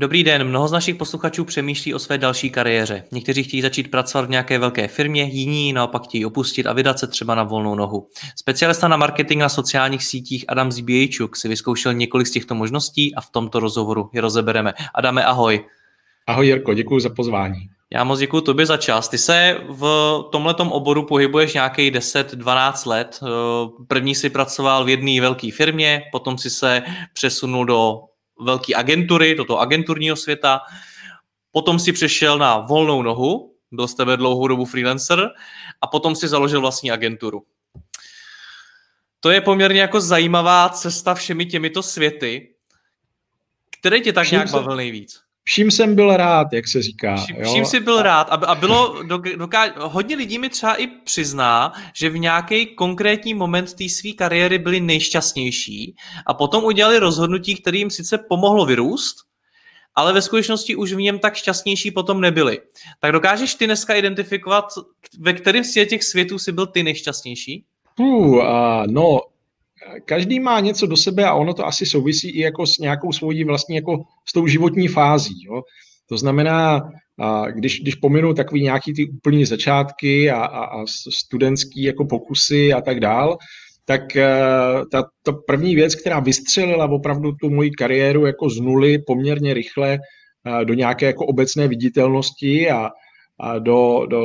Dobrý den, mnoho z našich posluchačů přemýšlí o své další kariéře. Někteří chtějí začít pracovat v nějaké velké firmě, jiní naopak chtějí opustit a vydat se třeba na volnou nohu. Specialista na marketing na sociálních sítích Adam Zbějčuk si vyzkoušel několik z těchto možností a v tomto rozhovoru je rozebereme. Adame, ahoj. Ahoj Jirko, děkuji za pozvání. Já moc děkuji tobě za čas. Ty se v tomhletom oboru pohybuješ nějaký 10-12 let. První si pracoval v jedné velké firmě, potom si se přesunul do velké agentury, do toho agenturního světa. Potom si přešel na volnou nohu, byl z tebe dlouhou dobu freelancer a potom si založil vlastní agenturu. To je poměrně jako zajímavá cesta všemi těmito světy. Který tě tak nějak bavil nejvíc? Vším jsem byl rád, jak se říká. Vším, jo? vším jsi byl rád. A, a bylo, doká, hodně lidí mi třeba i přizná, že v nějaký konkrétní moment té své kariéry byli nejšťastnější a potom udělali rozhodnutí, které jim sice pomohlo vyrůst, ale ve skutečnosti už v něm tak šťastnější potom nebyli. Tak dokážeš ty dneska identifikovat, ve kterém z těch světů jsi byl ty nejšťastnější? Uh, uh, no, každý má něco do sebe a ono to asi souvisí i jako s nějakou svojí vlastní, jako s tou životní fází. Jo. To znamená, když, když pominu takový nějaký ty úplní začátky a, a, a studentský jako pokusy a tak dál, tak e, ta, ta první věc, která vystřelila opravdu tu moji kariéru jako z nuly poměrně rychle e, do nějaké jako obecné viditelnosti a, a do, do,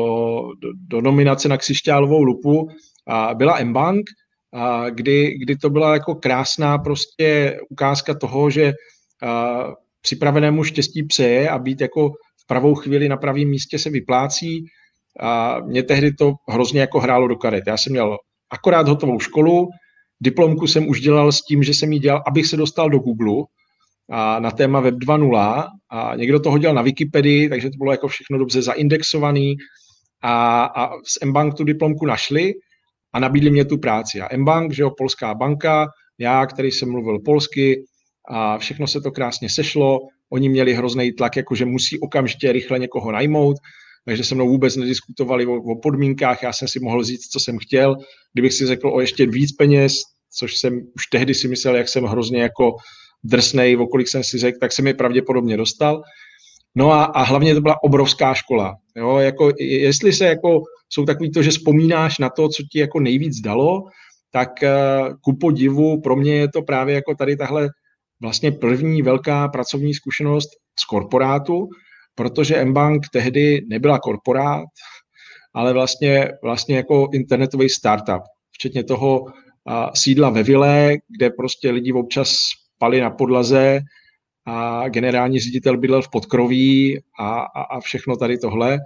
do, do nominace na křišťálovou lupu, a byla mBank, a kdy, kdy to byla jako krásná prostě ukázka toho, že a, připravenému štěstí přeje a být jako v pravou chvíli na pravém místě se vyplácí. A mě tehdy to hrozně jako hrálo do karet. Já jsem měl akorát hotovou školu, diplomku jsem už dělal s tím, že jsem ji dělal, abych se dostal do Google a na téma Web 2.0 a někdo to hodil na Wikipedii, takže to bylo jako všechno dobře zaindexovaný a, a z mBank tu diplomku našli a nabídli mě tu práci. A mBank, že jo, polská banka, já, který jsem mluvil polsky a všechno se to krásně sešlo. Oni měli hrozný tlak, jako že musí okamžitě rychle někoho najmout, takže se mnou vůbec nediskutovali o, o podmínkách, já jsem si mohl říct, co jsem chtěl. Kdybych si řekl o ještě víc peněz, což jsem už tehdy si myslel, jak jsem hrozně jako drsnej, o kolik jsem si řekl, tak jsem je pravděpodobně dostal. No a, a hlavně to byla obrovská škola. Jo? Jako, jestli se jako jsou takový to, že vzpomínáš na to, co ti jako nejvíc dalo, tak eh, ku podivu pro mě je to právě jako tady tahle vlastně první velká pracovní zkušenost z korporátu, protože mBank tehdy nebyla korporát, ale vlastně, vlastně jako internetový startup, včetně toho a, sídla ve Vile, kde prostě lidi občas spali na podlaze a generální ředitel bydlel v podkroví a, a, a všechno tady tohle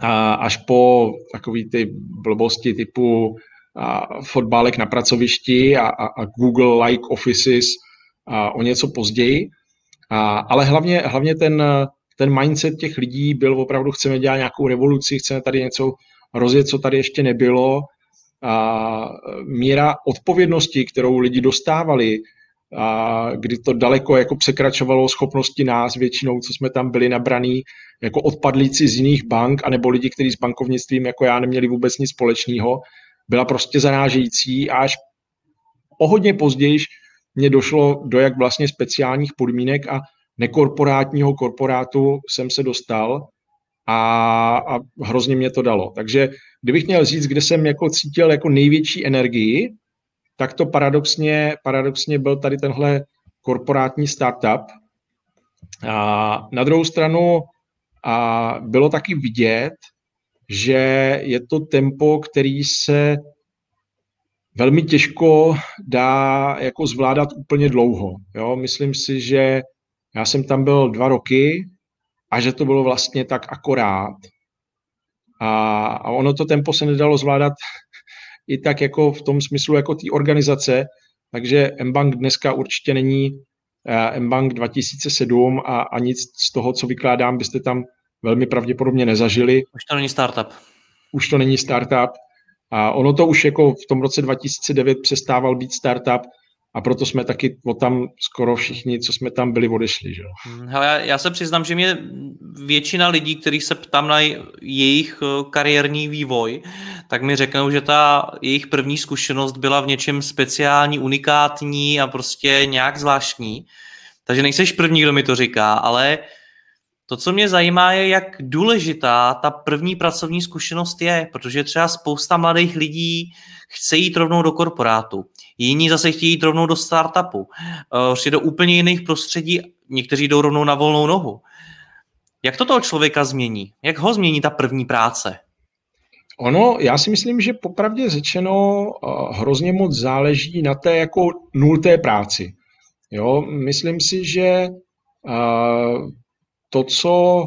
a až po takový ty blbosti typu a fotbálek na pracovišti a, a, a Google-like offices a o něco později. A, ale hlavně, hlavně ten, ten mindset těch lidí byl opravdu, chceme dělat nějakou revoluci, chceme tady něco rozjet, co tady ještě nebylo. A míra odpovědnosti, kterou lidi dostávali, a kdy to daleko jako překračovalo schopnosti nás většinou, co jsme tam byli nabraný, jako odpadlíci z jiných bank, anebo lidi, kteří s bankovnictvím jako já neměli vůbec nic společného, byla prostě zarážející a až o hodně později mě došlo do jak vlastně speciálních podmínek a nekorporátního korporátu jsem se dostal a, a hrozně mě to dalo. Takže kdybych měl říct, kde jsem jako cítil jako největší energii, tak to paradoxně, paradoxně byl tady tenhle korporátní startup. A na druhou stranu a bylo taky vidět, že je to tempo, který se velmi těžko dá jako zvládat úplně dlouho. Jo? Myslím si, že já jsem tam byl dva roky a že to bylo vlastně tak akorát. A, a ono to tempo se nedalo zvládat i tak jako v tom smyslu jako té organizace, takže mBank dneska určitě není eh, mBank 2007 a, a nic z toho, co vykládám, byste tam velmi pravděpodobně nezažili. Už to není startup. Už to není startup. A ono to už jako v tom roce 2009 přestával být startup, a proto jsme taky o tam skoro všichni, co jsme tam byli, odešli. Že? Hmm, hele, já, se přiznám, že mě většina lidí, kteří se ptám na jejich eh, kariérní vývoj, tak mi řeknou, že ta jejich první zkušenost byla v něčem speciální, unikátní a prostě nějak zvláštní. Takže nejseš první, kdo mi to říká, ale to, co mě zajímá, je, jak důležitá ta první pracovní zkušenost je, protože třeba spousta mladých lidí chce jít rovnou do korporátu, jiní zase chtějí jít rovnou do startupu, prostě do úplně jiných prostředí, někteří jdou rovnou na volnou nohu. Jak to toho člověka změní? Jak ho změní ta první práce? Ono, já si myslím, že popravdě řečeno eh, hrozně moc záleží na té jako nulté práci. Jo, myslím si, že uh, to, co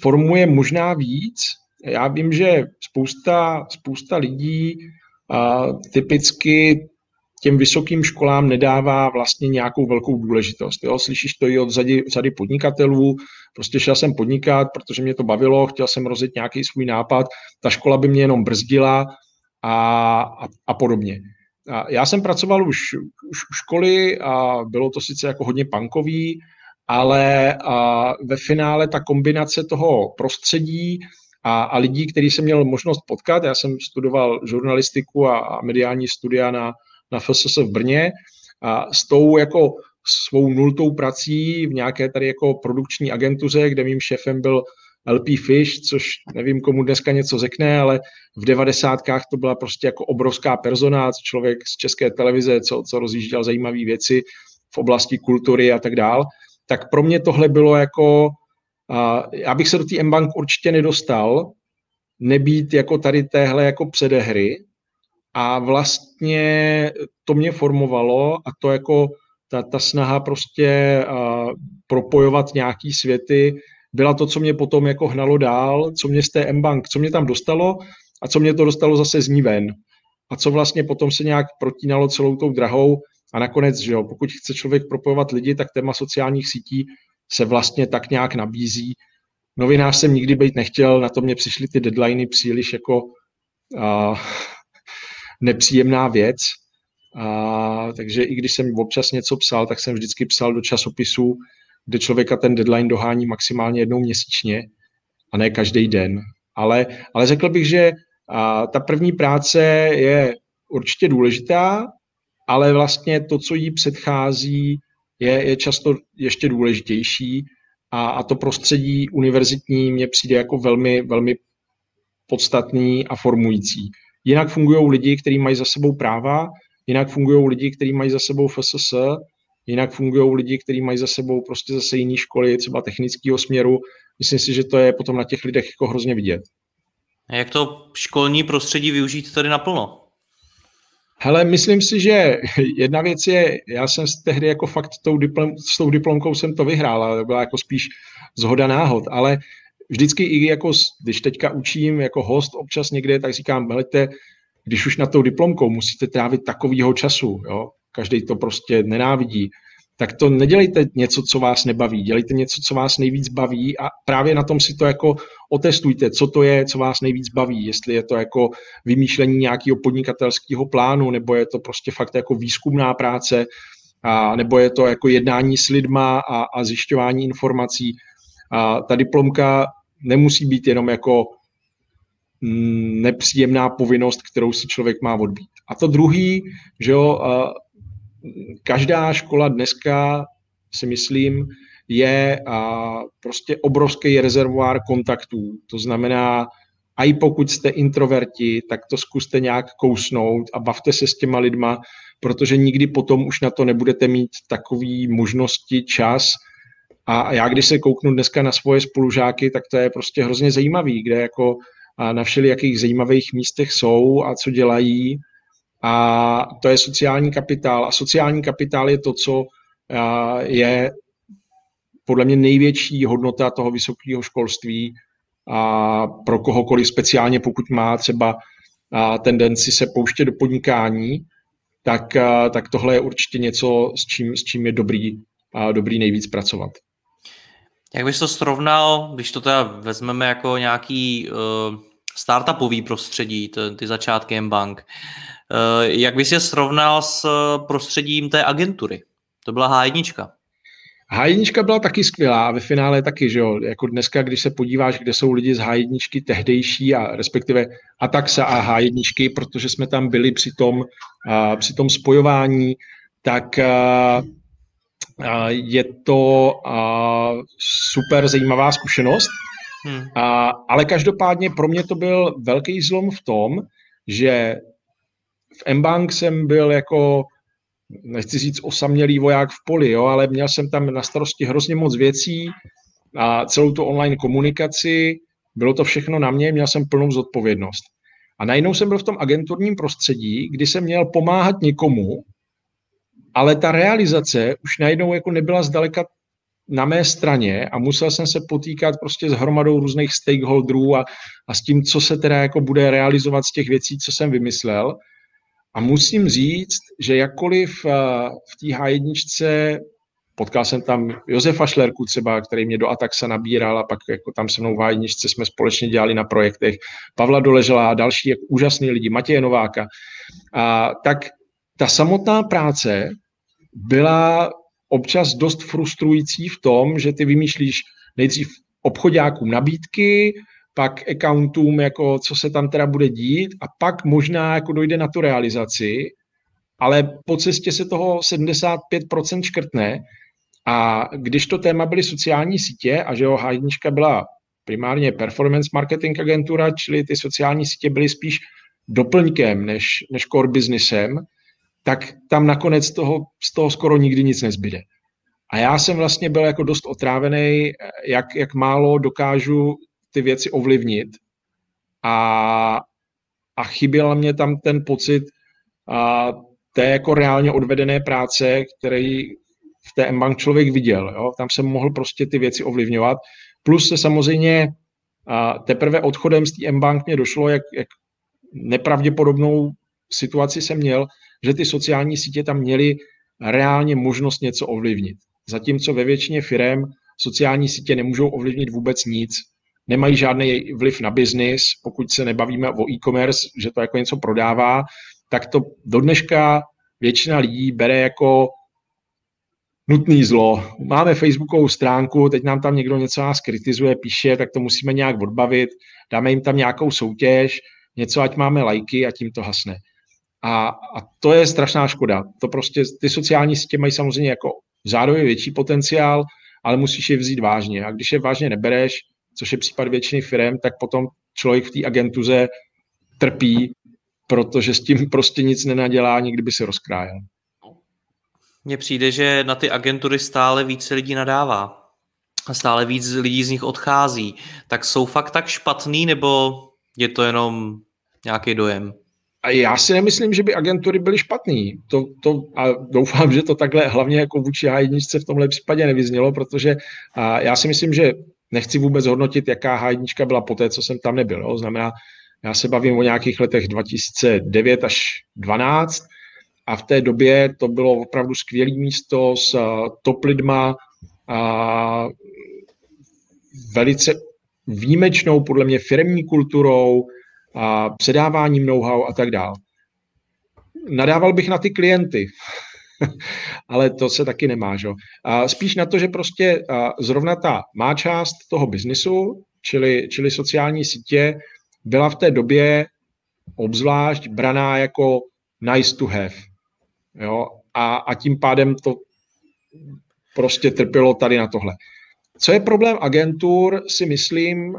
formuje možná víc. Já vím, že spousta, spousta lidí a, typicky těm vysokým školám nedává vlastně nějakou velkou důležitost. Jo? Slyšíš to i od řady, řady podnikatelů, prostě šel jsem podnikat, protože mě to bavilo, chtěl jsem rozjet nějaký svůj nápad, ta škola by mě jenom brzdila a, a, a podobně. A já jsem pracoval už, už u školy a bylo to sice jako hodně punkový, ale a ve finále ta kombinace toho prostředí a, a lidí, který jsem měl možnost potkat, já jsem studoval žurnalistiku a, a mediální studia na, na FSS v Brně, a s tou jako svou nultou prací v nějaké tady jako produkční agentuře, kde mým šéfem byl LP Fish, což nevím, komu dneska něco řekne, ale v devadesátkách to byla prostě jako obrovská persona, člověk z české televize, co, co rozjížděl zajímavé věci v oblasti kultury a tak dál. Tak pro mě tohle bylo jako, uh, já bych se do té M-Bank určitě nedostal, nebýt jako tady téhle jako předehry a vlastně to mě formovalo a to jako ta, ta snaha prostě uh, propojovat nějaký světy byla to, co mě potom jako hnalo dál, co mě z té M-Bank, co mě tam dostalo a co mě to dostalo zase z ní ven. A co vlastně potom se nějak protínalo celou tou drahou a nakonec, že jo, pokud chce člověk propojovat lidi, tak téma sociálních sítí se vlastně tak nějak nabízí. Novinář jsem nikdy být nechtěl, na to mě přišly ty deadliny příliš jako uh, nepříjemná věc. A, takže i když jsem občas něco psal, tak jsem vždycky psal do časopisu, kde člověka ten deadline dohání maximálně jednou měsíčně a ne každý den. Ale, ale řekl bych, že a, ta první práce je určitě důležitá, ale vlastně to, co jí předchází, je, je často ještě důležitější a, a to prostředí univerzitní mě přijde jako velmi, velmi podstatný a formující. Jinak fungují lidi, kteří mají za sebou práva, jinak fungují lidi, kteří mají za sebou FSS, jinak fungují lidi, kteří mají za sebou prostě zase jiné školy, třeba technického směru. Myslím si, že to je potom na těch lidech jako hrozně vidět. A jak to školní prostředí využít tady naplno? Hele, myslím si, že jedna věc je, já jsem tehdy jako fakt tou diplom, s tou diplomkou jsem to vyhrál, ale to byla jako spíš zhoda náhod, ale vždycky i jako, když teďka učím jako host občas někde, tak říkám, helejte, když už na tou diplomkou musíte trávit takovýho času, jo, každý to prostě nenávidí, tak to nedělejte něco, co vás nebaví, dělejte něco, co vás nejvíc baví a právě na tom si to jako otestujte, co to je, co vás nejvíc baví, jestli je to jako vymýšlení nějakého podnikatelského plánu, nebo je to prostě fakt jako výzkumná práce, a, nebo je to jako jednání s lidma a, a zjišťování informací. A ta diplomka nemusí být jenom jako mm, nepříjemná povinnost, kterou si člověk má odbít. A to druhý, že jo, každá škola dneska, si myslím, je a, prostě obrovský rezervoár kontaktů. To znamená, a i pokud jste introverti, tak to zkuste nějak kousnout a bavte se s těma lidma, protože nikdy potom už na to nebudete mít takový možnosti, čas. A já když se kouknu dneska na svoje spolužáky, tak to je prostě hrozně zajímavý, kde jako na všelijakých zajímavých místech jsou a co dělají a to je sociální kapitál. A sociální kapitál je to, co je podle mě největší hodnota toho vysokého školství, a pro kohokoliv speciálně, pokud má třeba tendenci se pouštět do podnikání, tak, tak tohle je určitě něco, s čím, s čím je dobrý, dobrý nejvíc pracovat. Jak bys to srovnal, když to teda vezmeme jako nějaký uh, startupový prostředí, ty, začátky M-Bank, uh, jak bys je srovnal s prostředím té agentury? To byla H1. H1 byla taky skvělá, ve finále taky, že jo, jako dneska, když se podíváš, kde jsou lidi z H1 tehdejší a respektive Ataxa a H1, protože jsme tam byli při tom, při tom spojování, tak je to super zajímavá zkušenost, hmm. uh, ale každopádně pro mě to byl velký zlom v tom, že v Mbank jsem byl jako nechci říct osamělý voják v poli, jo, ale měl jsem tam na starosti hrozně moc věcí a celou tu online komunikaci, bylo to všechno na mě, měl jsem plnou zodpovědnost. A najednou jsem byl v tom agenturním prostředí, kdy jsem měl pomáhat někomu, ale ta realizace už najednou jako nebyla zdaleka na mé straně a musel jsem se potýkat prostě s hromadou různých stakeholderů a, a s tím, co se teda jako bude realizovat z těch věcí, co jsem vymyslel. A musím říct, že jakkoliv eh, v té H1 potkal jsem tam Josefa Šlerku třeba, který mě do Ataxa nabíral a pak jako tam se mnou v H1 jsme společně dělali na projektech, Pavla Doležela a další jako úžasný lidi, Matěje Nováka, a, tak ta samotná práce byla občas dost frustrující v tom, že ty vymýšlíš nejdřív obchodákům nabídky, pak accountům, jako co se tam teda bude dít a pak možná jako dojde na tu realizaci, ale po cestě se toho 75% škrtne. A když to téma byly sociální sítě a že jo, h byla primárně performance marketing agentura, čili ty sociální sítě byly spíš doplňkem než, než core businessem, tak tam nakonec toho, z toho skoro nikdy nic nezbyde. A já jsem vlastně byl jako dost otrávený, jak, jak málo dokážu ty věci ovlivnit a, a chyběl mě tam ten pocit a, té jako reálně odvedené práce, který v té M-Bank člověk viděl. Jo? Tam jsem mohl prostě ty věci ovlivňovat. Plus se samozřejmě a teprve odchodem z té M-Bank mě došlo, jak, jak nepravděpodobnou situaci jsem měl, že ty sociální sítě tam měly reálně možnost něco ovlivnit. Zatímco ve většině firm sociální sítě nemůžou ovlivnit vůbec nic nemají žádný vliv na biznis, pokud se nebavíme o e-commerce, že to jako něco prodává, tak to do dneška většina lidí bere jako nutný zlo. Máme facebookovou stránku, teď nám tam někdo něco nás kritizuje, píše, tak to musíme nějak odbavit, dáme jim tam nějakou soutěž, něco, ať máme lajky a tím to hasne. A, a to je strašná škoda. To prostě, ty sociální sítě mají samozřejmě jako zároveň větší potenciál, ale musíš je vzít vážně. A když je vážně nebereš, což je případ většiny firm, tak potom člověk v té agentuze trpí, protože s tím prostě nic nenadělá, nikdy by se rozkrájel. Mně přijde, že na ty agentury stále více lidí nadává. A stále víc lidí z nich odchází. Tak jsou fakt tak špatný, nebo je to jenom nějaký dojem? A já si nemyslím, že by agentury byly špatný. To, to, a doufám, že to takhle hlavně jako vůči H1 v tomhle případě nevyznělo, protože a já si myslím, že nechci vůbec hodnotit, jaká H1 byla po té, co jsem tam nebyl. Jo. Znamená, já se bavím o nějakých letech 2009 až 2012 a v té době to bylo opravdu skvělé místo s top lidma a velice výjimečnou, podle mě, firmní kulturou, a předáváním know-how a tak dále. Nadával bych na ty klienty, ale to se taky nemá. Že? A spíš na to, že prostě zrovna ta má část toho biznisu, čili, čili sociální sítě, byla v té době obzvlášť braná jako nice to have. Jo? A, a tím pádem to prostě trpělo tady na tohle. Co je problém agentur, si myslím,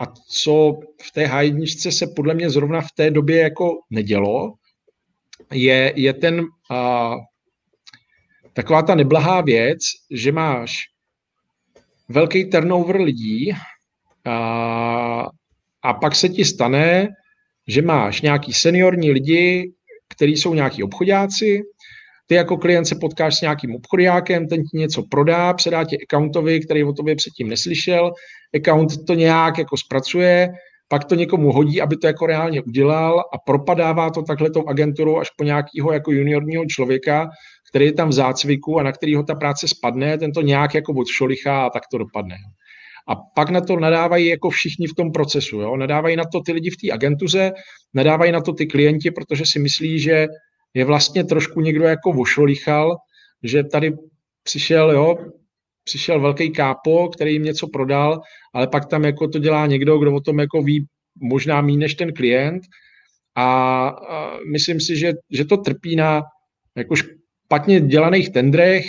a co v té h se podle mě zrovna v té době jako nedělo, je, je ten uh, taková ta neblahá věc, že máš velký turnover lidí a, a pak se ti stane, že máš nějaký seniorní lidi, kteří jsou nějaký obchodáci, ty jako klient se potkáš s nějakým obchodákem, ten ti něco prodá, předá ti accountovi, který o tobě předtím neslyšel, account to nějak jako zpracuje, pak to někomu hodí, aby to jako reálně udělal a propadává to takhle tou agenturou až po nějakého jako juniorního člověka, který je tam v zácviku a na kterýho ta práce spadne, ten to nějak jako odšolichá a tak to dopadne. A pak na to nadávají jako všichni v tom procesu. Jo? Nadávají na to ty lidi v té agentuře, nadávají na to ty klienti, protože si myslí, že je vlastně trošku někdo jako vošolichal, že tady přišel, jo, přišel velký kápo, který jim něco prodal, ale pak tam jako to dělá někdo, kdo o tom jako ví možná méně než ten klient a, a myslím si, že, že to trpí na jako špatně dělaných tendrech,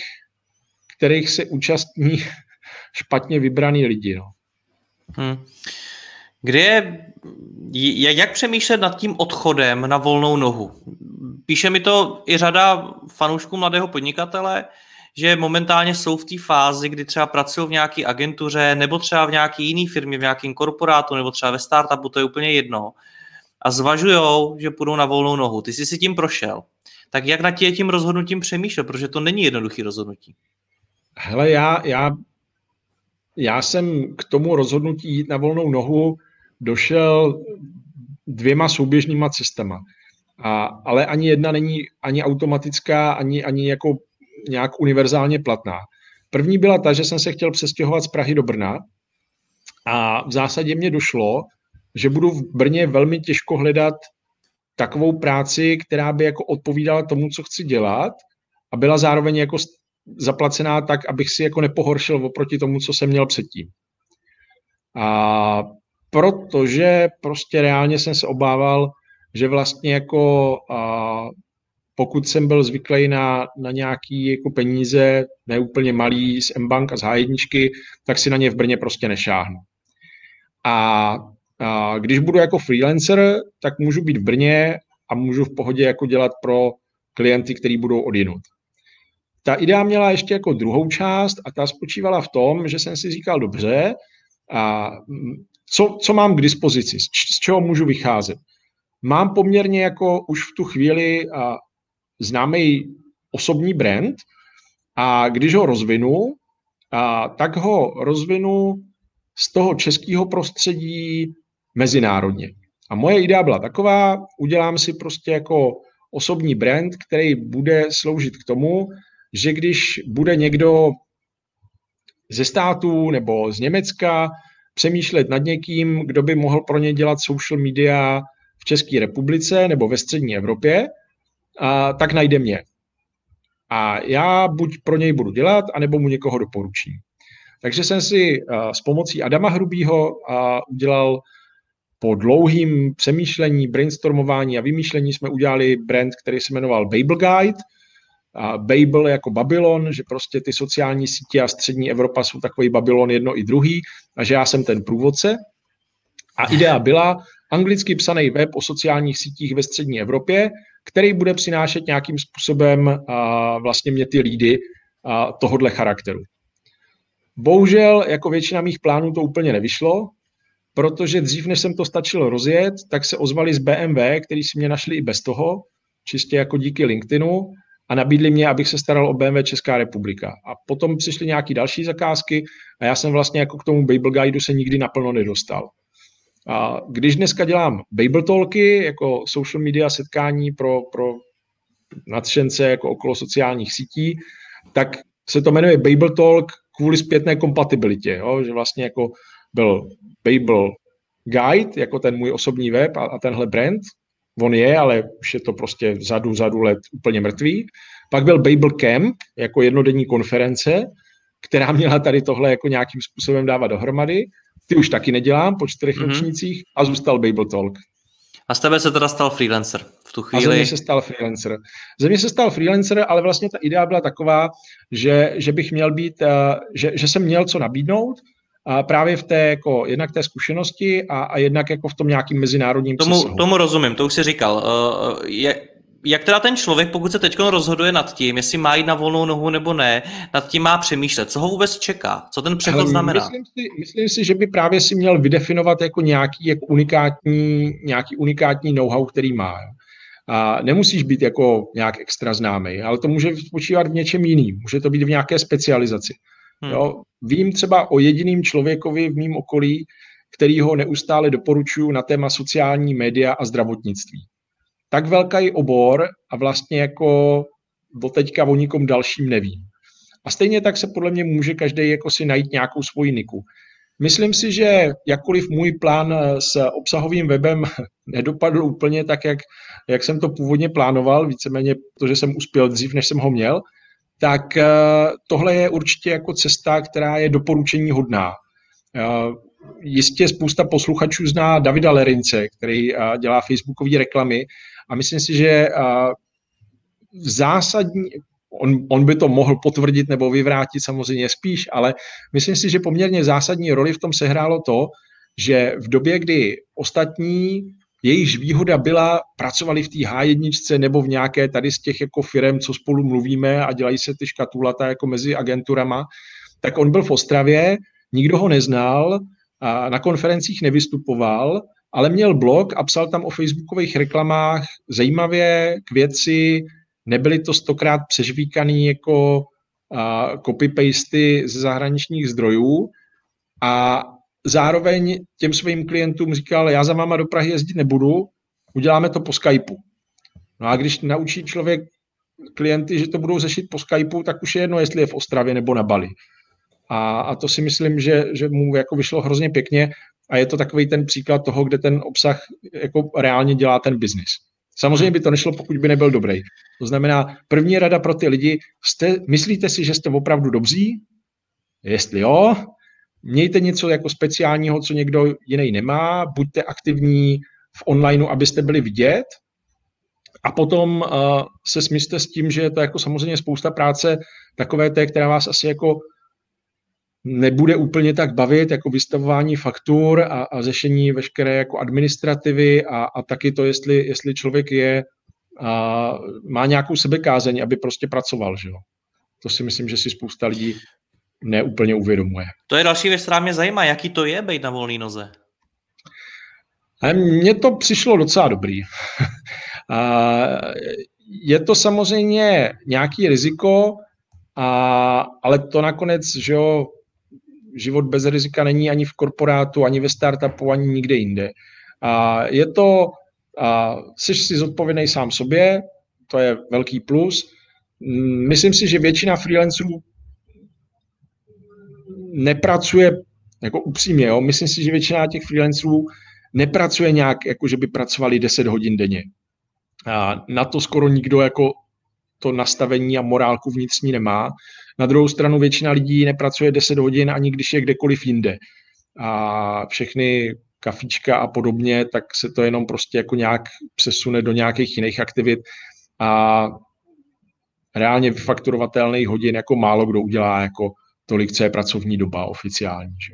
kterých se účastní špatně vybraný lidi. No. Hmm. Kde je, jak přemýšlet nad tím odchodem na volnou nohu? Píše mi to i řada fanoušků mladého podnikatele, že momentálně jsou v té fázi, kdy třeba pracují v nějaké agentuře nebo třeba v nějaké jiné firmě, v nějakém korporátu nebo třeba ve startupu, to je úplně jedno. A zvažují, že půjdou na volnou nohu. Ty jsi si tím prošel. Tak jak na tě tím rozhodnutím přemýšlel? Protože to není jednoduché rozhodnutí. Hele, já, já, já jsem k tomu rozhodnutí jít na volnou nohu došel dvěma souběžnýma cestama. A, ale ani jedna není ani automatická, ani, ani jako nějak univerzálně platná. První byla ta, že jsem se chtěl přestěhovat z Prahy do Brna a v zásadě mě došlo, že budu v Brně velmi těžko hledat takovou práci, která by jako odpovídala tomu, co chci dělat a byla zároveň jako zaplacená tak, abych si jako nepohoršil oproti tomu, co jsem měl předtím. A protože prostě reálně jsem se obával, že vlastně jako pokud jsem byl zvyklý na, na nějaký jako peníze, neúplně malý z M-Bank a z H1, tak si na ně v Brně prostě nešáhnu. A, a když budu jako freelancer, tak můžu být v Brně a můžu v pohodě jako dělat pro klienty, který budou odjinut. Ta idea měla ještě jako druhou část a ta spočívala v tom, že jsem si říkal, dobře, a co, co mám k dispozici, z, z čeho můžu vycházet. Mám poměrně jako už v tu chvíli a, známý osobní brand a když ho rozvinu, a, tak ho rozvinu z toho českého prostředí mezinárodně. A moje idea byla taková, udělám si prostě jako osobní brand, který bude sloužit k tomu, že když bude někdo ze států nebo z Německa přemýšlet nad někým, kdo by mohl pro ně dělat social media v České republice nebo ve střední Evropě, a, tak najde mě. A já buď pro něj budu dělat, anebo mu někoho doporučím. Takže jsem si s pomocí Adama Hrubýho udělal po dlouhým přemýšlení, brainstormování a vymýšlení jsme udělali brand, který se jmenoval Babel Guide. A Babel jako Babylon, že prostě ty sociální sítě a střední Evropa jsou takový Babylon jedno i druhý a že já jsem ten průvodce. A idea byla anglicky psaný web o sociálních sítích ve střední Evropě, který bude přinášet nějakým způsobem a, vlastně mě ty lídy tohodle charakteru. Bohužel, jako většina mých plánů to úplně nevyšlo, protože dřív, než jsem to stačil rozjet, tak se ozvali z BMW, který si mě našli i bez toho, čistě jako díky LinkedInu, a nabídli mě, abych se staral o BMW Česká republika. A potom přišly nějaké další zakázky a já jsem vlastně jako k tomu Babel Guideu se nikdy naplno nedostal. A když dneska dělám Babel Talky, jako social media setkání pro, pro nadšence jako okolo sociálních sítí, tak se to jmenuje Babel Talk kvůli zpětné kompatibilitě, jo? že vlastně jako byl Babel Guide, jako ten můj osobní web a, a tenhle brand, on je, ale už je to prostě zadu, zadu let úplně mrtvý. Pak byl Babel Camp, jako jednodenní konference, která měla tady tohle jako nějakým způsobem dávat dohromady. Ty už taky nedělám po čtyřech mm-hmm. ročnících a zůstal Babel Talk. A z tebe se teda stal freelancer v tu chvíli? A ze mě se stal freelancer. Ze mě se stal freelancer, ale vlastně ta idea byla taková, že, že bych měl být, eh, že, že jsem měl co nabídnout, a právě v té, jako, jednak té zkušenosti a, a jednak jako v tom nějakým mezinárodním tomu, Tomu rozumím, to už jsi říkal. Uh, je, jak teda ten člověk, pokud se teď rozhoduje nad tím, jestli má jít na volnou nohu nebo ne, nad tím má přemýšlet, co ho vůbec čeká, co ten přechod znamená? Myslím si, myslím si, že by právě si měl vydefinovat jako nějaký jako unikátní, nějaký unikátní know-how, který má. A nemusíš být jako nějak extra známý, ale to může spočívat v něčem jiným. Může to být v nějaké specializaci. Hmm. Jo? Vím třeba o jediným člověkovi v mém okolí, který ho neustále doporučuju na téma sociální média a zdravotnictví. Tak velký obor a vlastně jako doteďka o nikom dalším nevím. A stejně tak se podle mě může každý jako si najít nějakou svoji niku. Myslím si, že jakkoliv můj plán s obsahovým webem nedopadl úplně tak, jak, jak jsem to původně plánoval, víceméně to, že jsem uspěl dřív, než jsem ho měl, tak eh, tohle je určitě jako cesta, která je doporučení hodná. Eh, jistě spousta posluchačů zná Davida Lerince, který eh, dělá facebookové reklamy a myslím si, že zásadní, on, on by to mohl potvrdit nebo vyvrátit samozřejmě spíš, ale myslím si, že poměrně zásadní roli v tom sehrálo to, že v době, kdy ostatní jejichž výhoda byla, pracovali v té H1 nebo v nějaké tady z těch jako firm, co spolu mluvíme a dělají se ty škatulata jako mezi agenturama, tak on byl v Ostravě, nikdo ho neznal, a na konferencích nevystupoval, ale měl blog a psal tam o facebookových reklamách zajímavě k věci, nebyly to stokrát přežvíkaný jako copy-pasty ze zahraničních zdrojů a zároveň těm svým klientům říkal, já za váma do Prahy jezdit nebudu, uděláme to po Skypeu. No a když naučí člověk klienty, že to budou řešit po Skypeu, tak už je jedno, jestli je v Ostravě nebo na Bali. A, a to si myslím, že, že mu jako vyšlo hrozně pěkně a je to takový ten příklad toho, kde ten obsah jako reálně dělá ten biznis. Samozřejmě by to nešlo, pokud by nebyl dobrý. To znamená, první rada pro ty lidi, jste, myslíte si, že jste opravdu dobří? Jestli jo, mějte něco jako speciálního, co někdo jiný nemá, buďte aktivní v onlineu, abyste byli vidět a potom uh, se smyste s tím, že je to jako samozřejmě spousta práce takové té, která vás asi jako nebude úplně tak bavit, jako vystavování faktur a, a řešení veškeré jako administrativy a, a taky to, jestli, jestli člověk je a má nějakou sebekázeň, aby prostě pracoval, že jo. To si myslím, že si spousta lidí neúplně uvědomuje. To je další věc, která mě zajímá, jaký to je být na volné noze. A mně to přišlo docela dobrý. a je to samozřejmě nějaký riziko, a, ale to nakonec, že jo, život bez rizika není ani v korporátu, ani ve startupu, ani nikde jinde. A je to, a, jsi si zodpovědný sám sobě, to je velký plus. Myslím si, že většina freelancerů nepracuje, jako upřímně, jo, myslím si, že většina těch freelancerů nepracuje nějak, jako že by pracovali 10 hodin denně. A na to skoro nikdo jako to nastavení a morálku vnitřní nemá. Na druhou stranu většina lidí nepracuje 10 hodin ani když je kdekoliv jinde. A všechny kafička a podobně, tak se to jenom prostě jako nějak přesune do nějakých jiných aktivit a reálně vyfakturovatelných hodin jako málo kdo udělá jako tolik, co je pracovní doba oficiální. Že?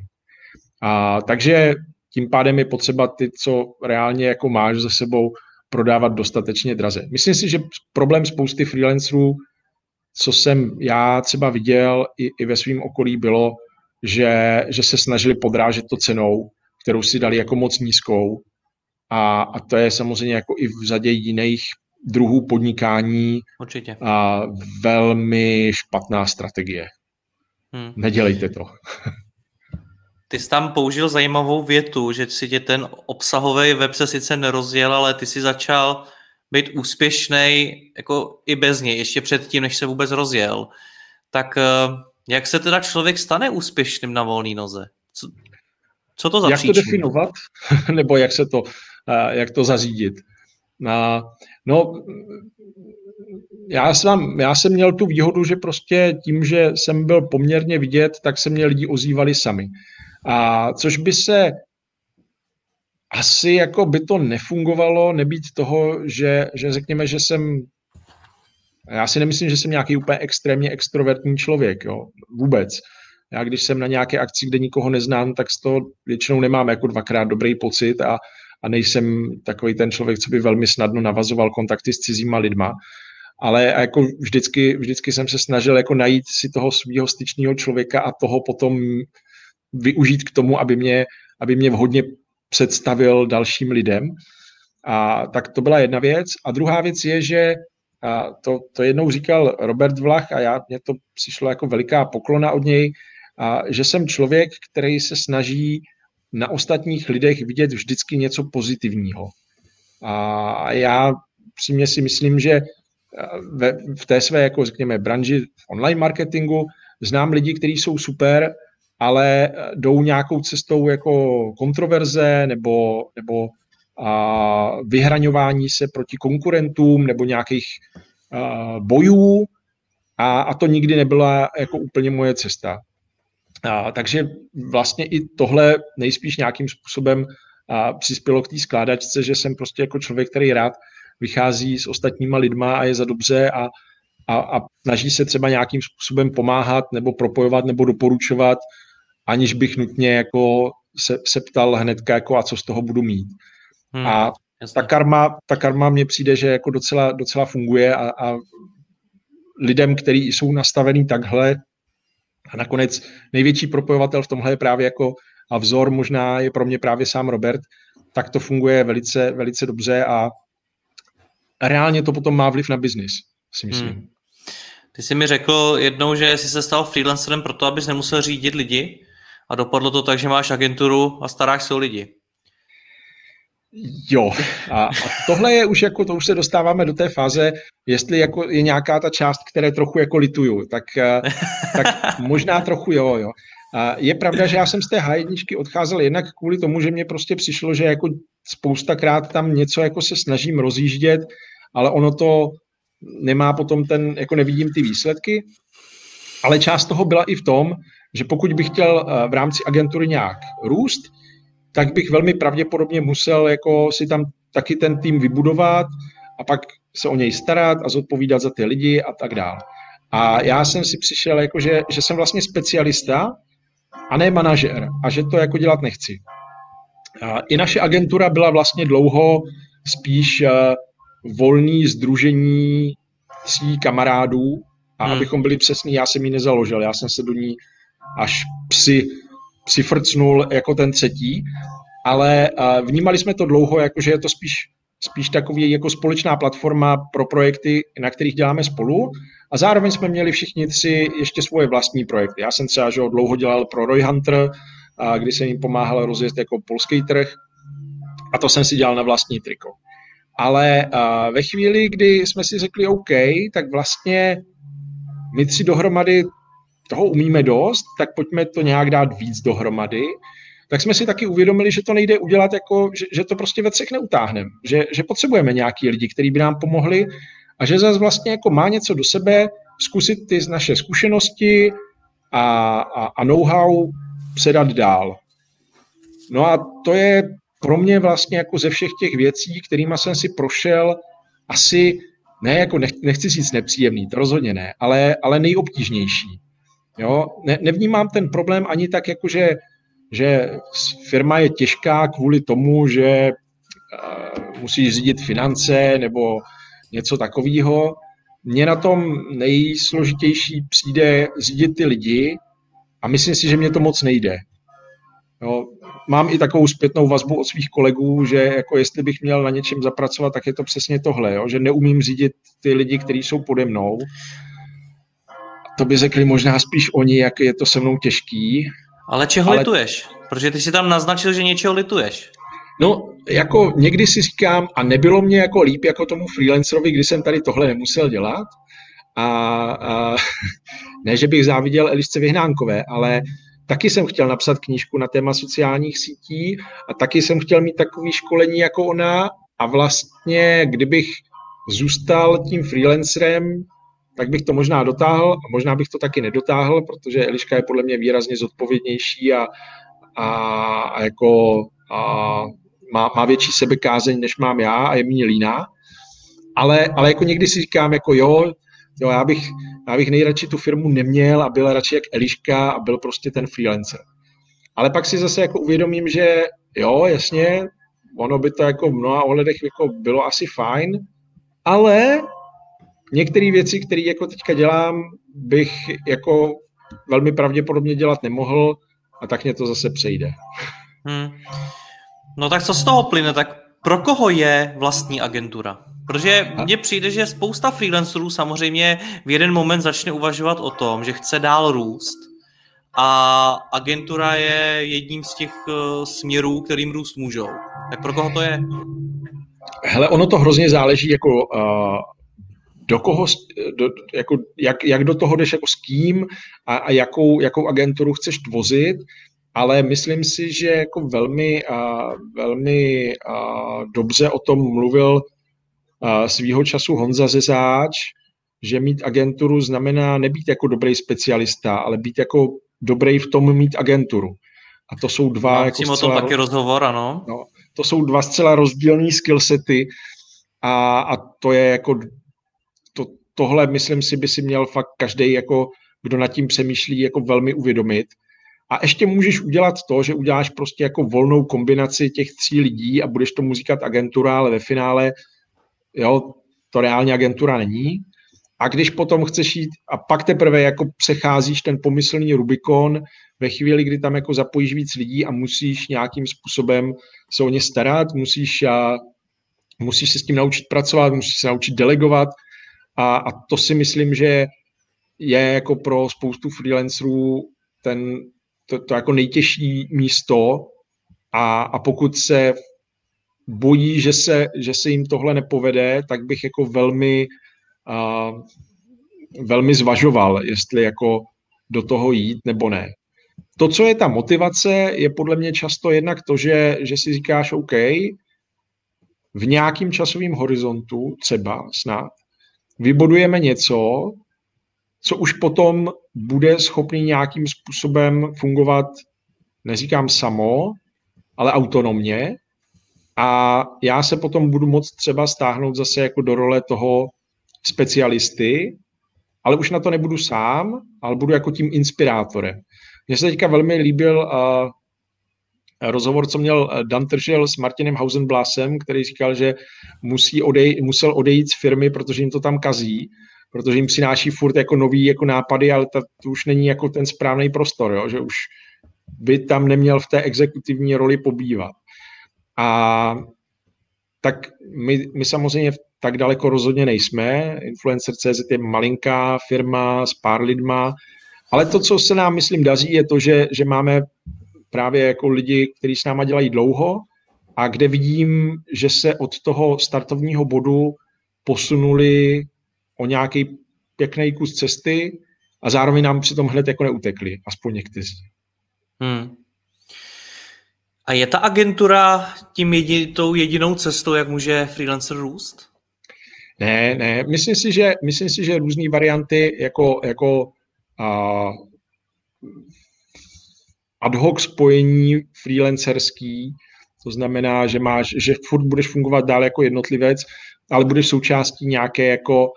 A, takže tím pádem je potřeba ty, co reálně jako máš za sebou, prodávat dostatečně draze. Myslím si, že problém spousty freelancerů, co jsem já třeba viděl i, i ve svém okolí, bylo, že, že se snažili podrážet to cenou, kterou si dali jako moc nízkou. A, a to je samozřejmě jako i v řadě jiných druhů podnikání Určitě. A velmi špatná strategie. Hmm. Nedělejte to. Ty jsi tam použil zajímavou větu, že si tě ten obsahový web se sice nerozjel, ale ty si začal být úspěšný jako i bez něj, ještě předtím, než se vůbec rozjel. Tak eh, jak se teda člověk stane úspěšným na volné noze? Co, co to za Jak příčinu? to definovat? Nebo jak se to, eh, jak to zařídit? No, já jsem, já jsem měl tu výhodu, že prostě tím, že jsem byl poměrně vidět, tak se mě lidi ozývali sami. A což by se asi jako by to nefungovalo, nebýt toho, že, že řekněme, že jsem já si nemyslím, že jsem nějaký úplně extrémně extrovertní člověk, jo, vůbec. Já když jsem na nějaké akci, kde nikoho neznám, tak z toho většinou nemám jako dvakrát dobrý pocit a, a nejsem takový ten člověk, co by velmi snadno navazoval kontakty s cizíma lidma. Ale jako vždycky, vždycky jsem se snažil jako najít si toho svého styčného člověka a toho potom využít k tomu, aby mě, aby mě vhodně představil dalším lidem. A tak to byla jedna věc. A druhá věc je, že a to, to jednou říkal Robert Vlach a já, mně to přišlo jako veliká poklona od něj, a že jsem člověk, který se snaží na ostatních lidech vidět vždycky něco pozitivního. A já přímě si myslím, že ve, v té své, jako řekněme, branži online marketingu znám lidi, kteří jsou super, ale jdou nějakou cestou jako kontroverze nebo, nebo a vyhraňování se proti konkurentům nebo nějakých a, bojů a, a to nikdy nebyla jako úplně moje cesta. A, takže vlastně i tohle nejspíš nějakým způsobem a, přispělo k té skládačce, že jsem prostě jako člověk, který rád vychází s ostatníma lidma a je za dobře a, a, a snaží se třeba nějakým způsobem pomáhat nebo propojovat nebo doporučovat, aniž bych nutně jako se, se ptal hnedka, jako a co z toho budu mít. Hmm, a ta karma, ta karma mně přijde, že jako docela, docela funguje a, a lidem, kteří jsou nastavený takhle a nakonec největší propojovatel v tomhle je právě jako a vzor možná je pro mě právě sám Robert, tak to funguje velice, velice dobře a reálně to potom má vliv na biznis, si myslím. Hmm. Ty jsi mi řekl jednou, že jsi se stal freelancerem proto, abys nemusel řídit lidi a dopadlo to tak, že máš agenturu a staráš se o lidi. Jo, a, a tohle je už jako, to už se dostáváme do té fáze, jestli jako je nějaká ta část, které trochu jako lituju, tak, eh, tak možná trochu jo, jo. A je pravda, že já jsem z té H1 odcházel jednak kvůli tomu, že mě prostě přišlo, že jako spoustakrát tam něco jako se snažím rozjíždět, ale ono to nemá potom ten, jako nevidím ty výsledky. Ale část toho byla i v tom, že pokud bych chtěl eh, v rámci agentury nějak růst, tak bych velmi pravděpodobně musel jako si tam taky ten tým vybudovat a pak se o něj starat a zodpovídat za ty lidi a tak dále. A já jsem si přišel, jako že, že jsem vlastně specialista a ne manažer a že to jako dělat nechci. A I naše agentura byla vlastně dlouho spíš uh, volný združení tří kamarádů a hmm. abychom byli přesní, já jsem ji nezaložil, já jsem se do ní až při přifrcnul jako ten třetí, ale vnímali jsme to dlouho, jako že je to spíš, spíš takový jako společná platforma pro projekty, na kterých děláme spolu a zároveň jsme měli všichni tři ještě svoje vlastní projekty. Já jsem třeba že dlouho dělal pro Roy Hunter, kdy jsem jim pomáhal rozjet jako polský trh a to jsem si dělal na vlastní triko. Ale ve chvíli, kdy jsme si řekli OK, tak vlastně my tři dohromady toho umíme dost, tak pojďme to nějak dát víc dohromady, tak jsme si taky uvědomili, že to nejde udělat jako, že, že to prostě ve třech neutáhneme, že, že potřebujeme nějaký lidi, kteří by nám pomohli a že zase vlastně jako má něco do sebe, zkusit ty naše zkušenosti a, a, a know-how předat dál. No a to je pro mě vlastně jako ze všech těch věcí, kterými jsem si prošel, asi ne jako nechci říct nepříjemný, to rozhodně ne, ale, ale nejobtížnější. Jo? Ne, nevnímám ten problém ani tak, jako že, že firma je těžká kvůli tomu, že uh, musí řídit finance nebo něco takového. Mně na tom nejsložitější přijde řídit ty lidi a myslím si, že mě to moc nejde. Jo, mám i takovou zpětnou vazbu od svých kolegů, že jako jestli bych měl na něčem zapracovat, tak je to přesně tohle, jo, že neumím řídit ty lidi, kteří jsou pode mnou to by řekli možná spíš oni, jak je to se mnou těžký. Ale čeho ale... lituješ? Protože ty si tam naznačil, že něčeho lituješ. No, jako někdy si říkám, a nebylo mě jako líp jako tomu freelancerovi, kdy jsem tady tohle nemusel dělat. A, a ne, že bych záviděl Elišce Vyhnánkové, ale taky jsem chtěl napsat knížku na téma sociálních sítí a taky jsem chtěl mít takový školení jako ona a vlastně, kdybych zůstal tím freelancerem, tak bych to možná dotáhl a možná bych to taky nedotáhl, protože Eliška je podle mě výrazně zodpovědnější a, a, a jako a má, má větší sebekázeň, než mám já a je méně líná. Ale, ale jako někdy si říkám, jako jo, jo já, bych, já bych nejradši tu firmu neměl a byl radši jak Eliška a byl prostě ten freelancer. Ale pak si zase jako uvědomím, že jo, jasně, ono by to jako v mnoha ohledech jako bylo asi fajn, ale některé věci, které jako teďka dělám, bych jako velmi pravděpodobně dělat nemohl a tak mě to zase přejde. Hmm. No tak co z toho plyne? Tak Pro koho je vlastní agentura? Protože mně přijde, že spousta freelancerů samozřejmě v jeden moment začne uvažovat o tom, že chce dál růst a agentura je jedním z těch uh, směrů, kterým růst můžou. Tak pro koho to je? Hele, ono to hrozně záleží, jako uh, do koho, do, jako, jak, jak do toho jdeš jako s kým a, a jakou, jakou agenturu chceš tvozit, ale myslím si, že jako velmi, uh, velmi uh, dobře o tom mluvil uh, svýho času Honza Zezáč, že mít agenturu znamená nebýt jako dobrý specialista, ale být jako dobrý v tom mít agenturu. A to jsou dva... Mám jako o tom taky rozhovor, ano. No, to jsou dva zcela rozdílné skillsety a, a to je jako tohle, myslím si, by si měl fakt každý, jako, kdo nad tím přemýšlí, jako velmi uvědomit. A ještě můžeš udělat to, že uděláš prostě jako volnou kombinaci těch tří lidí a budeš tomu říkat agentura, ale ve finále jo, to reálně agentura není. A když potom chceš jít a pak teprve jako přecházíš ten pomyslný Rubikon ve chvíli, kdy tam jako zapojíš víc lidí a musíš nějakým způsobem se o ně starat, musíš, a, musíš se s tím naučit pracovat, musíš se naučit delegovat a, a to si myslím, že je jako pro spoustu freelancerů ten, to, to jako nejtěžší místo a, a pokud se bojí, že se, že se jim tohle nepovede, tak bych jako velmi a, velmi zvažoval, jestli jako do toho jít nebo ne. To, co je ta motivace, je podle mě často jednak to, že, že si říkáš OK, v nějakým časovém horizontu, třeba snad, vybudujeme něco, co už potom bude schopný nějakým způsobem fungovat, neříkám samo, ale autonomně. A já se potom budu moct třeba stáhnout zase jako do role toho specialisty, ale už na to nebudu sám, ale budu jako tím inspirátorem. Mně se teďka velmi líbil uh, rozhovor, co měl Dan Tržel s Martinem Hausenblasem, který říkal, že musí odej, musel odejít z firmy, protože jim to tam kazí, protože jim přináší furt jako nový jako nápady, ale ta, to už není jako ten správný prostor, jo? že už by tam neměl v té exekutivní roli pobývat. A tak my, my samozřejmě tak daleko rozhodně nejsme. Influencer.cz je malinká firma s pár lidma, ale to, co se nám, myslím, daří, je to, že, že máme právě jako lidi, kteří s náma dělají dlouho a kde vidím, že se od toho startovního bodu posunuli o nějaký pěkný kus cesty a zároveň nám přitom hned jako neutekli, aspoň někteří. Hmm. A je ta agentura tím jedin, tou jedinou cestou, jak může freelancer růst? Ne, ne, myslím si, že, myslím si, že různé varianty jako, jako a, ad hoc spojení freelancerský, to znamená, že máš, že furt budeš fungovat dál jako jednotlivec, ale budeš součástí nějaké jako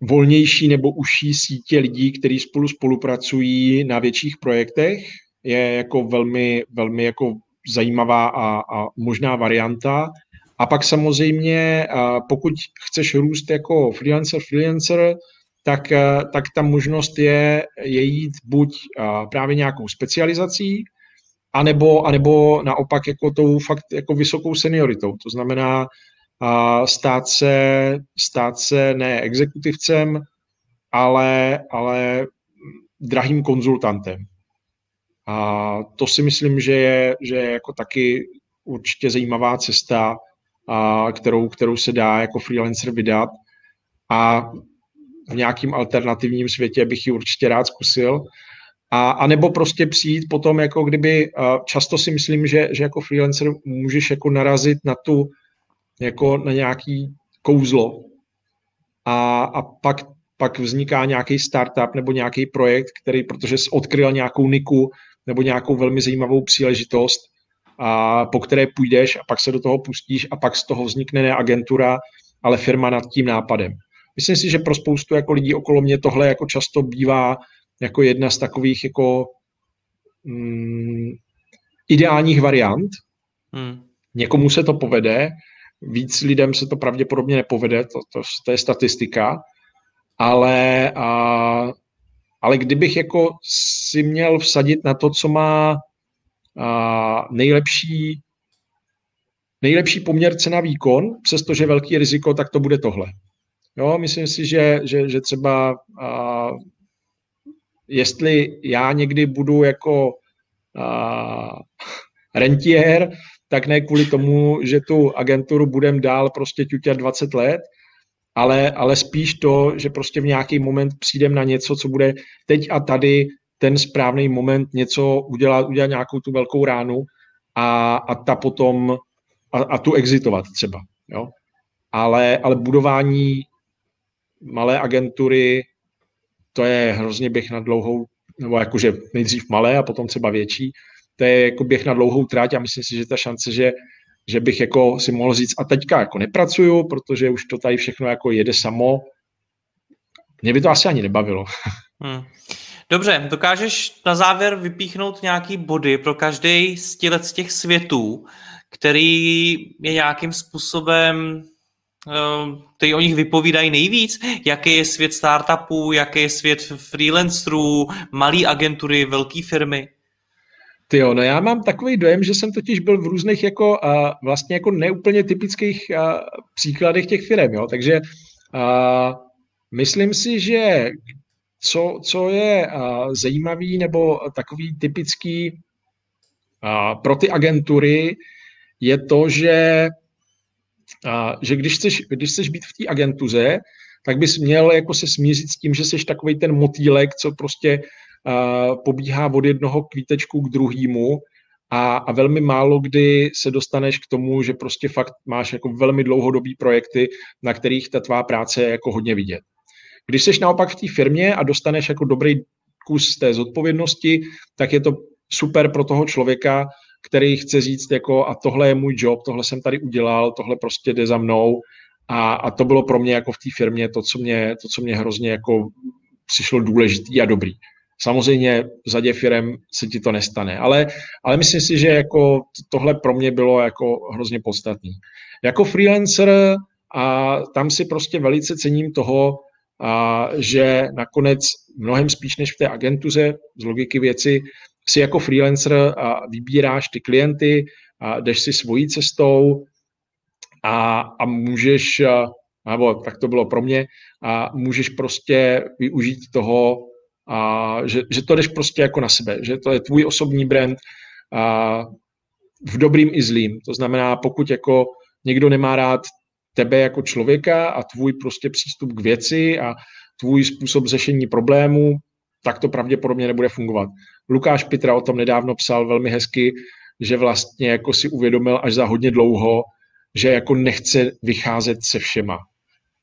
volnější nebo užší sítě lidí, kteří spolu spolupracují na větších projektech, je jako velmi, velmi jako zajímavá a, a možná varianta. A pak samozřejmě, pokud chceš růst jako freelancer, freelancer, tak, tak ta možnost je, je jít buď právě nějakou specializací, anebo, anebo naopak jako tou fakt jako vysokou senioritou. To znamená stát se, stát se ne exekutivcem, ale, ale drahým konzultantem. A to si myslím, že je, že je jako taky určitě zajímavá cesta, a kterou, kterou se dá jako freelancer vydat. A v nějakým alternativním světě bych ji určitě rád zkusil. A, a nebo prostě přijít potom, jako kdyby, často si myslím, že, že jako freelancer můžeš jako narazit na tu, jako na nějaký kouzlo a, a pak, pak vzniká nějaký startup nebo nějaký projekt, který, protože jsi odkryl nějakou niku nebo nějakou velmi zajímavou příležitost, a po které půjdeš a pak se do toho pustíš a pak z toho vznikne ne agentura, ale firma nad tím nápadem. Myslím si, že pro spoustu jako lidí okolo mě tohle jako často bývá jako jedna z takových jako mm, ideálních variant. Hmm. Někomu se to povede, víc lidem se to pravděpodobně nepovede, to, to, to je statistika, ale, a, ale kdybych jako si měl vsadit na to, co má a, nejlepší nejlepší poměr cena výkon, přestože velký riziko, tak to bude tohle. Jo, myslím si, že, že, že třeba a, jestli já někdy budu jako a, rentier, tak ne kvůli tomu, že tu agenturu budem dál prostě ťuťat 20 let, ale, ale spíš to, že prostě v nějaký moment přijdem na něco, co bude teď a tady ten správný moment něco udělat, udělat nějakou tu velkou ránu a, a ta potom a, a tu exitovat třeba. Jo? Ale, ale budování malé agentury, to je hrozně běh na dlouhou, nebo jakože nejdřív malé a potom třeba větší, to je jako běh na dlouhou tráť a myslím si, že ta šance, že, že bych jako si mohl říct a teďka jako nepracuju, protože už to tady všechno jako jede samo, mě by to asi ani nebavilo. Hmm. Dobře, dokážeš na závěr vypíchnout nějaký body pro každý z těch světů, který je nějakým způsobem který o nich vypovídají nejvíc, jaký je svět startupů, jaký je svět freelancerů, malé agentury, velké firmy? Ty jo, no já mám takový dojem, že jsem totiž byl v různých jako vlastně jako neúplně typických příkladech těch firm, jo, takže myslím si, že co, co je zajímavý nebo takový typický pro ty agentury, je to, že a, že když chceš, když chceš být v té agentuře, tak bys měl jako se smířit s tím, že jsi takový ten motýlek, co prostě a, pobíhá od jednoho kvítečku k druhému a, a velmi málo kdy se dostaneš k tomu, že prostě fakt máš jako velmi dlouhodobý projekty, na kterých ta tvá práce je jako hodně vidět. Když jsi naopak v té firmě a dostaneš jako dobrý kus té zodpovědnosti, tak je to super pro toho člověka, který chce říct, jako a tohle je můj job, tohle jsem tady udělal, tohle prostě jde za mnou a, a to bylo pro mě jako v té firmě to co, mě, to, co mě hrozně jako přišlo důležitý a dobrý. Samozřejmě v zadě firm se ti to nestane, ale, ale myslím si, že jako tohle pro mě bylo jako hrozně podstatný. Jako freelancer a tam si prostě velice cením toho, a, že nakonec mnohem spíš než v té agentuře z logiky věci si jako freelancer a vybíráš ty klienty, a jdeš si svojí cestou a, a můžeš, nebo tak to bylo pro mě, a můžeš prostě využít toho, a že, že to jdeš prostě jako na sebe, že to je tvůj osobní brand a v dobrým i zlým. To znamená, pokud jako někdo nemá rád tebe jako člověka a tvůj prostě přístup k věci a tvůj způsob řešení problémů, tak to pravděpodobně nebude fungovat. Lukáš Pitra o tom nedávno psal velmi hezky, že vlastně jako si uvědomil až za hodně dlouho, že jako nechce vycházet se všema.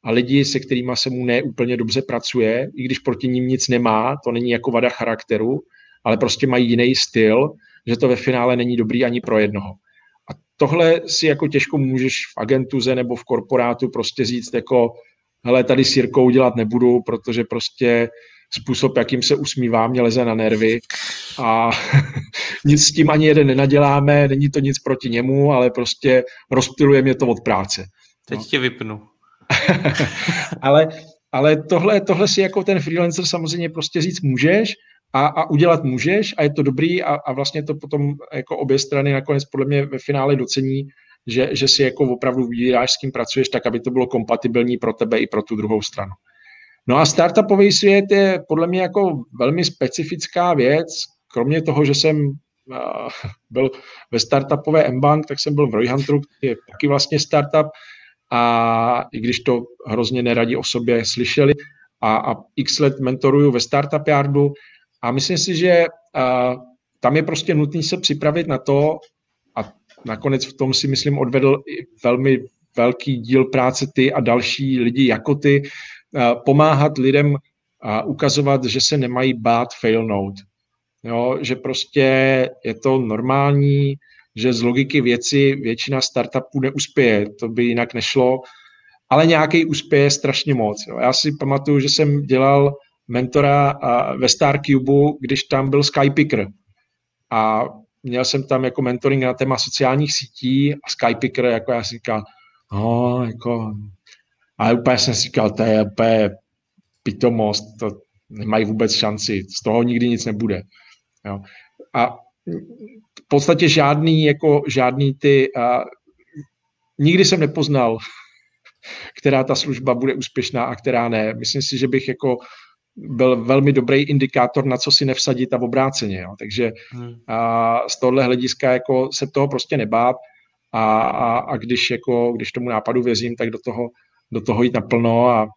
A lidi, se kterými se mu neúplně dobře pracuje, i když proti ním nic nemá, to není jako vada charakteru, ale prostě mají jiný styl, že to ve finále není dobrý ani pro jednoho. A tohle si jako těžko můžeš v agentuze nebo v korporátu prostě říct jako hele, tady s Jirkou dělat nebudu, protože prostě způsob, jakým se usmívá, mě leze na nervy a nic s tím ani jeden nenaděláme, není to nic proti němu, ale prostě rozptiluje mě to od práce. Teď no. tě vypnu. ale ale tohle, tohle si jako ten freelancer samozřejmě prostě říct můžeš a, a udělat můžeš a je to dobrý a, a vlastně to potom jako obě strany nakonec podle mě ve finále docení, že, že si jako opravdu vybíráš, s kým pracuješ, tak aby to bylo kompatibilní pro tebe i pro tu druhou stranu. No a startupový svět je podle mě jako velmi specifická věc, kromě toho, že jsem byl ve startupové M-Bank, tak jsem byl v Royhunteru, který je taky vlastně startup. A i když to hrozně neradí o sobě slyšeli a, a x let mentoruju ve Startup Yardu. A myslím si, že a, tam je prostě nutný se připravit na to. A nakonec v tom si myslím odvedl velmi velký díl práce ty a další lidi jako ty, pomáhat lidem a ukazovat, že se nemají bát failnout. Jo, že prostě je to normální, že z logiky věci většina startupů neuspěje, to by jinak nešlo, ale nějaký uspěje strašně moc. Jo. Já si pamatuju, že jsem dělal mentora ve StarCube, když tam byl Skypicker. A měl jsem tam jako mentoring na téma sociálních sítí a Skypicker, jako já si říkal, no, jako ale úplně jsem si říkal, to je úplně pitomost, to nemají vůbec šanci, z toho nikdy nic nebude. Jo. A v podstatě žádný, jako žádný ty, a, nikdy jsem nepoznal, která ta služba bude úspěšná a která ne. Myslím si, že bych jako byl velmi dobrý indikátor, na co si nevsadit a obráceně. Jo. Takže hmm. a z tohohle hlediska jako se toho prostě nebát a, a, a když, jako, když tomu nápadu věřím, tak do toho, do toho jít naplno a,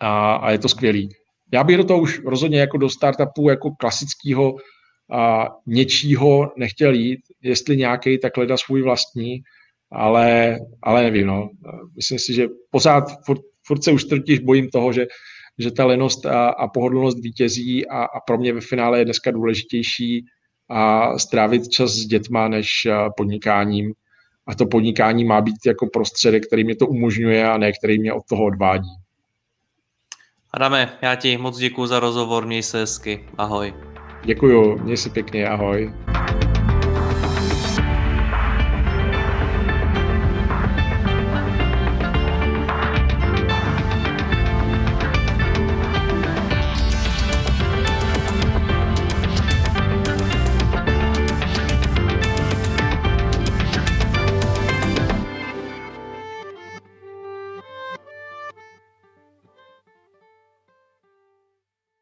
a, a je to skvělý. Já bych do toho už rozhodně jako do startupu jako klasického a něčího nechtěl jít, jestli nějaký, tak leda svůj vlastní, ale, ale nevím, no. Myslím si, že pořád furt, furt se už totiž bojím toho, že, že ta lenost a, a pohodlnost vítězí a, a pro mě ve finále je dneska důležitější a strávit čas s dětma než podnikáním. A to podnikání má být jako prostředek, který mě to umožňuje a ne který mě od toho odvádí. Adame, já ti moc děkuji za rozhovor, měj se hezky, ahoj. Děkuju, měj se pěkně, ahoj.